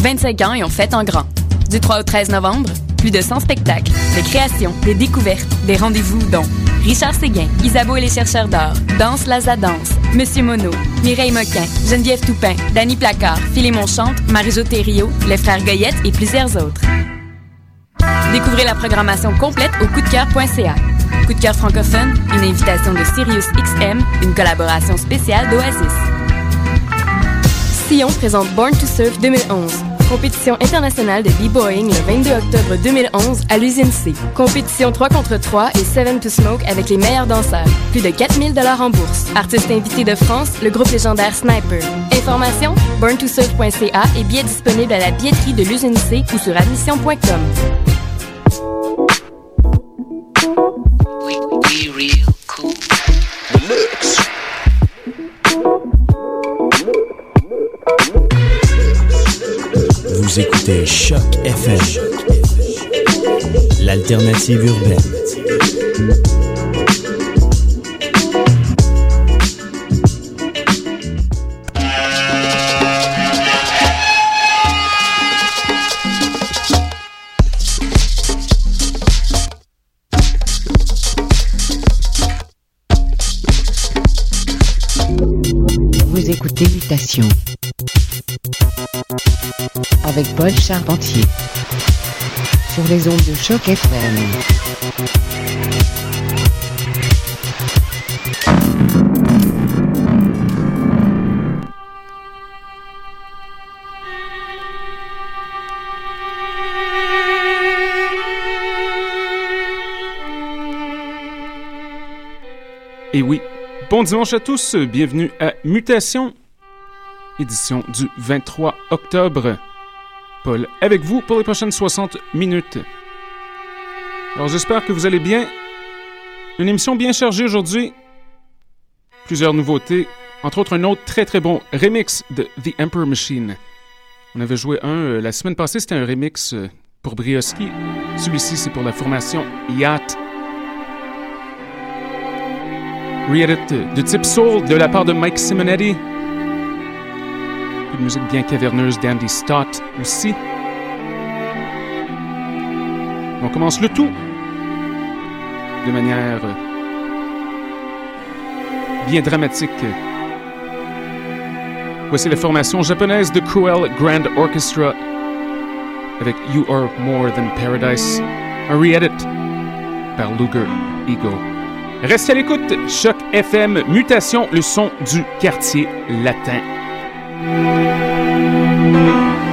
25 ans et on fête en grand. Du 3 au 13 novembre, plus de 100 spectacles, des créations, des découvertes, des rendez-vous dont Richard Séguin, Isabeau et les chercheurs d'or, Danse Laza Danse, Monsieur Mono, Mireille Moquin, Geneviève Toupin, Danny Placard, Philémon Chante, Marie-Jo les frères Goyette et plusieurs autres. Découvrez la programmation complète au coupdecoeur.ca. Coup de cœur francophone, une invitation de Sirius XM, une collaboration spéciale d'Oasis. Sion présente Born to Surf 2011. Compétition internationale de b-boying le 22 octobre 2011 à l'usine C. Compétition 3 contre 3 et 7 to Smoke avec les meilleurs danseurs. Plus de 4000 dollars en bourse. Artiste invité de France, le groupe légendaire Sniper. Information borntosurf.ca et billets disponibles à la billetterie de l'usine C ou sur admission.com. écoutez Choc FM, l'alternative urbaine. Vous écoutez Mutation avec Paul Charpentier sur les ondes de choc FM. Et oui, bon dimanche à tous, bienvenue à Mutation, édition du 23 octobre. Paul avec vous pour les prochaines 60 minutes. Alors j'espère que vous allez bien. Une émission bien chargée aujourd'hui. Plusieurs nouveautés, entre autres un autre très très bon remix de The Emperor Machine. On avait joué un euh, la semaine passée, c'était un remix euh, pour Brioski. Celui-ci c'est pour la formation Yacht. Re-edit de type soul de la part de Mike Simonetti musique bien caverneuse d'Andy Stott aussi. On commence le tout de manière bien dramatique. Voici la formation japonaise de Cruel Grand Orchestra avec You Are More Than Paradise, un re-edit par Luger Ego. Restez à l'écoute, Choc FM, Mutation, le son du quartier latin. Donc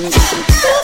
Música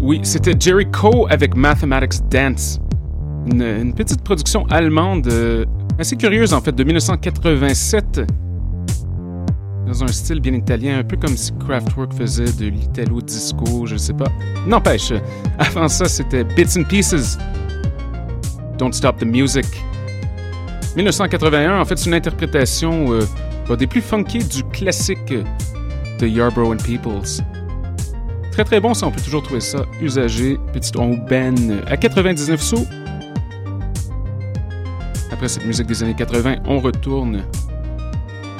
oui, c'était Jerry Coe avec Mathematics Dance. Une, petite production allemande assez curieuse en fait, de 1987 dans un style bien italien, un peu comme si Kraftwerk faisait de l'italo disco, je sais pas. N'empêche, avant ça, c'était Bits and Pieces. Don't Stop the Music. 1981, en fait, c'est une interprétation euh, des plus funky du classique de Yarbrough and Peoples. Très très bon, ça, on peut toujours trouver ça usagé. Petite Ben à 99 sous. Après cette musique des années 80, on retourne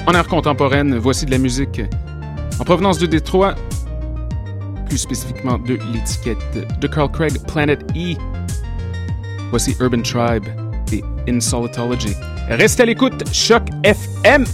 en art contemporaine, voici de la musique en provenance de Détroit, plus spécifiquement de l'étiquette de Carl Craig Planet E. Voici Urban Tribe et Insolitology. Restez à l'écoute, Choc FM!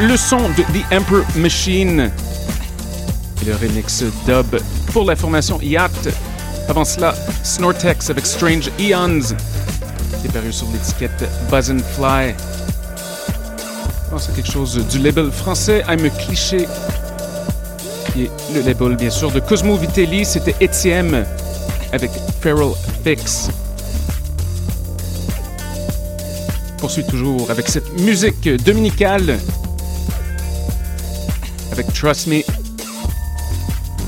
Le son de The Emperor Machine. Et le remix dub pour la formation Yacht. Avant cela, Snortex avec Strange Eons. Qui est paru sur l'étiquette Buzz and Fly. Je pense à quelque chose du label français I'm Cliché. Le label, bien sûr, de Cosmo Vitelli. C'était Etienne avec Feral Fix. Poursuit toujours avec cette musique dominicale avec Trust Me.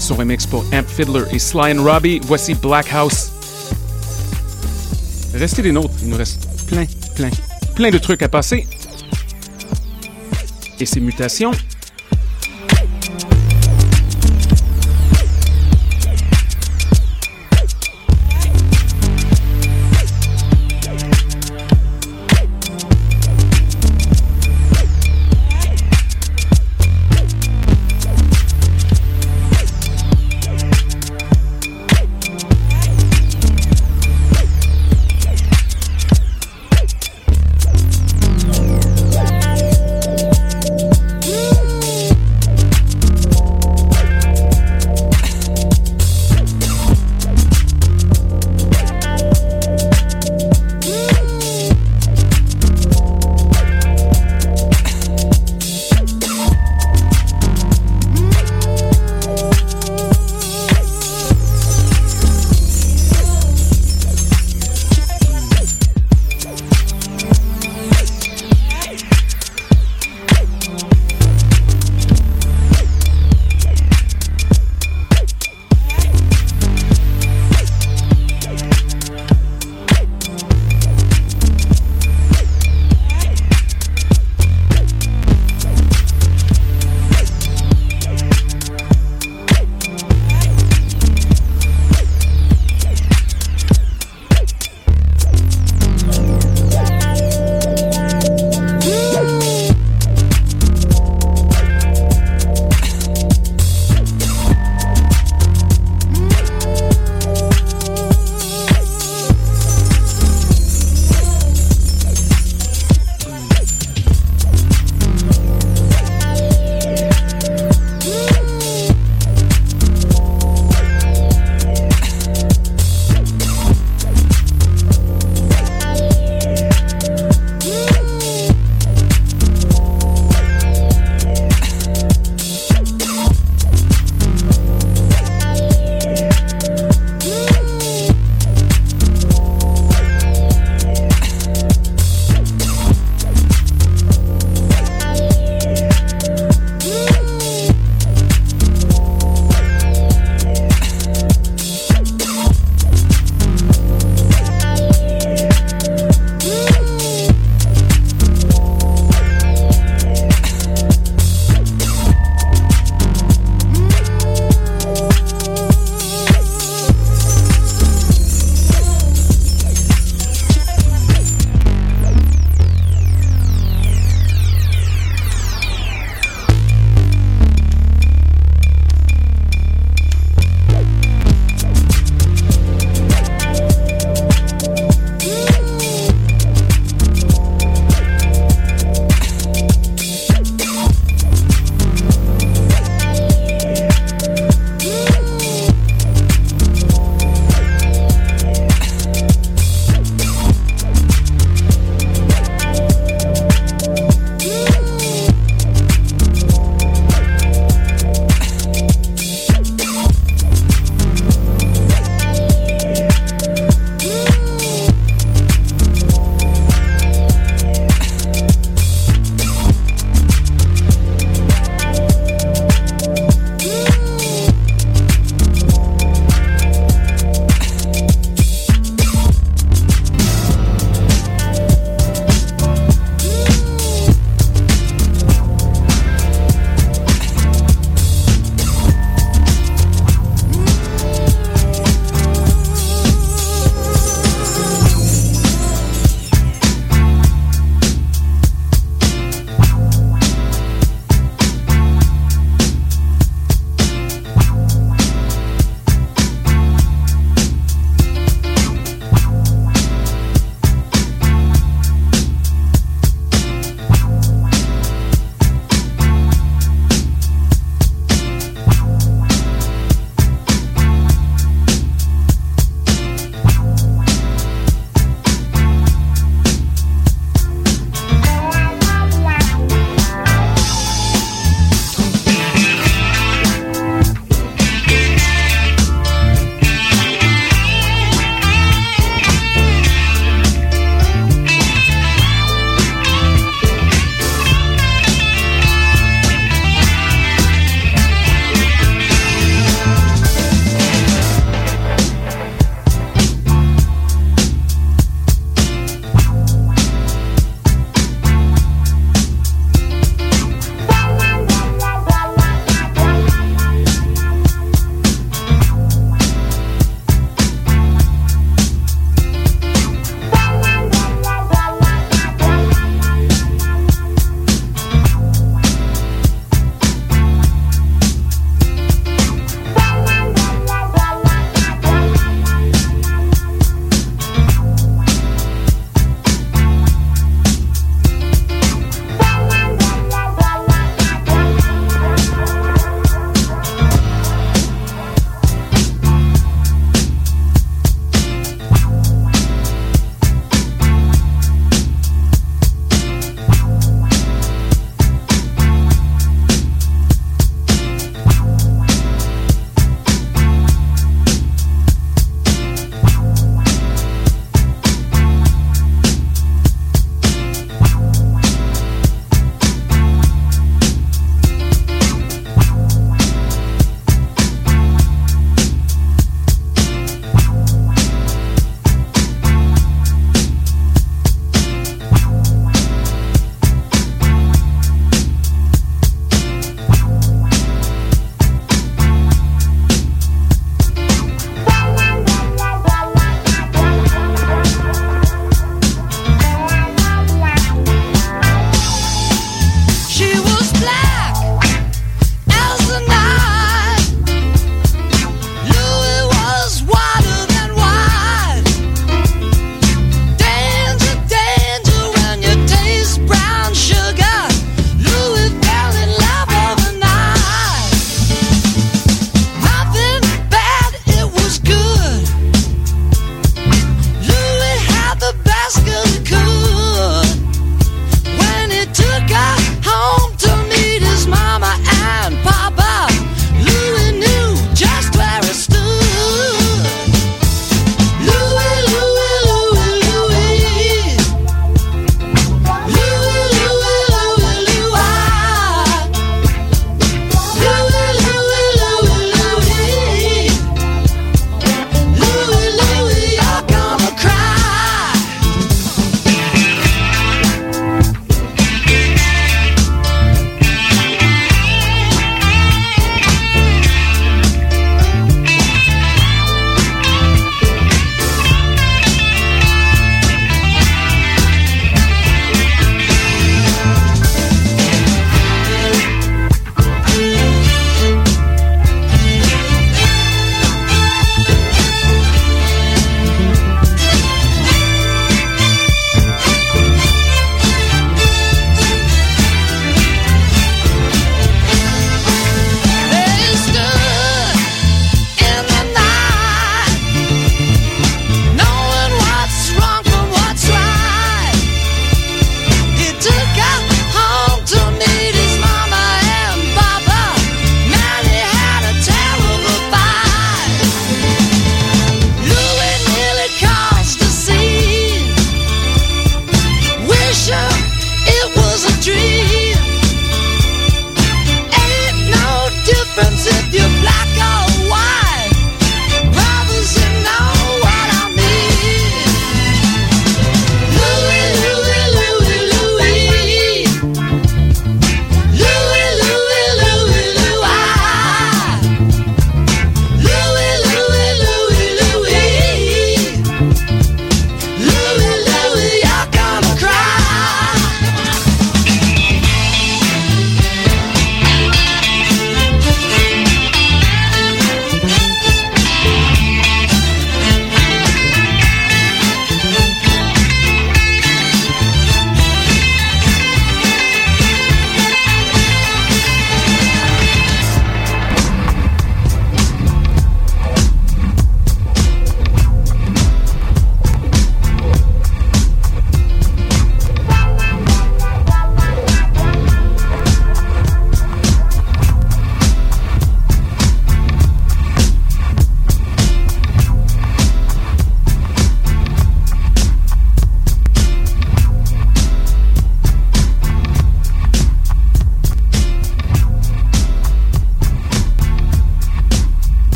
Son remix pour Amp Fiddler et Sly and Robbie. Voici Black House. Restez des nôtres, il nous reste plein, plein, plein de trucs à passer. Et ces mutations,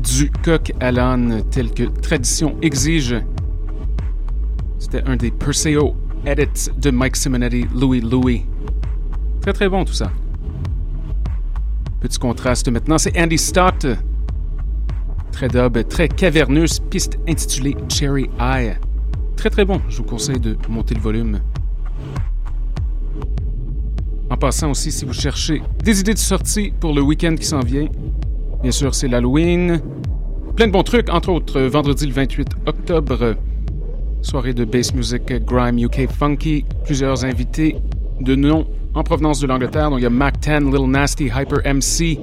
Du coq à l'âne, tel que tradition exige. C'était un des Perseo edits de Mike Simonetti, Louis Louis. Très très bon tout ça. Petit contraste maintenant, c'est Andy Stott. Très dub, très caverneuse, piste intitulée Cherry Eye. Très très bon, je vous conseille de monter le volume. En passant aussi, si vous cherchez des idées de sortie pour le week-end qui s'en vient, bien sûr, c'est l'Halloween. Plein de bons trucs, entre autres, vendredi le 28 octobre, soirée de bass music grime UK funky, plusieurs invités de nom en provenance de l'Angleterre. Donc il y a Mac 10, Little Nasty, Hyper MC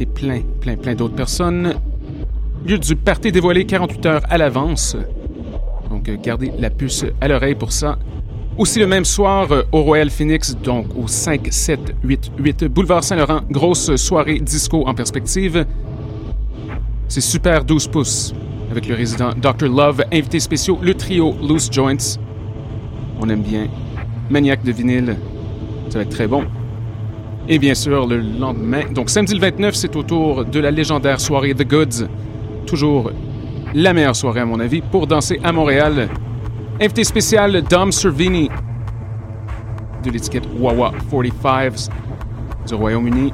et plein, plein, plein d'autres personnes. Lieu du party dévoilé 48 heures à l'avance. Donc gardez la puce à l'oreille pour ça. Aussi le même soir euh, au Royal Phoenix, donc au 5788 Boulevard Saint-Laurent, grosse soirée disco en perspective. C'est super 12 pouces avec le résident Dr. Love, invité spéciaux, le trio Loose Joints. On aime bien. Maniac de vinyle, ça va être très bon. Et bien sûr, le lendemain, donc samedi le 29, c'est au tour de la légendaire soirée The Goods. Toujours la meilleure soirée à mon avis pour danser à Montréal. Invité spécial Dom Servini de l'étiquette Wawa 45 du Royaume-Uni.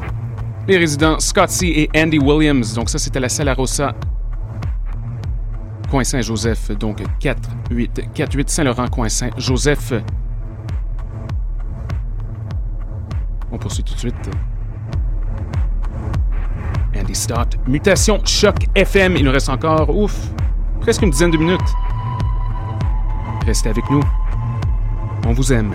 Les résidents Scott C. et Andy Williams. Donc ça, c'était la Sala Rossa, coin Saint-Joseph. Donc 4848 Saint-Laurent, coin Saint-Joseph. On poursuit tout de suite. Andy Stott. Mutation Choc FM. Il nous reste encore, ouf, presque une dizaine de minutes. Restez avec nous. On vous aime.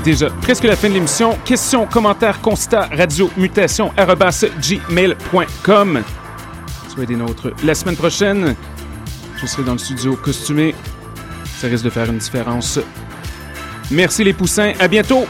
Déjà presque la fin de l'émission. Questions, commentaires, constats, radio, mutation, gmail.com. Soyez des nôtres la semaine prochaine. Je serai dans le studio costumé. Ça risque de faire une différence. Merci les poussins. À bientôt.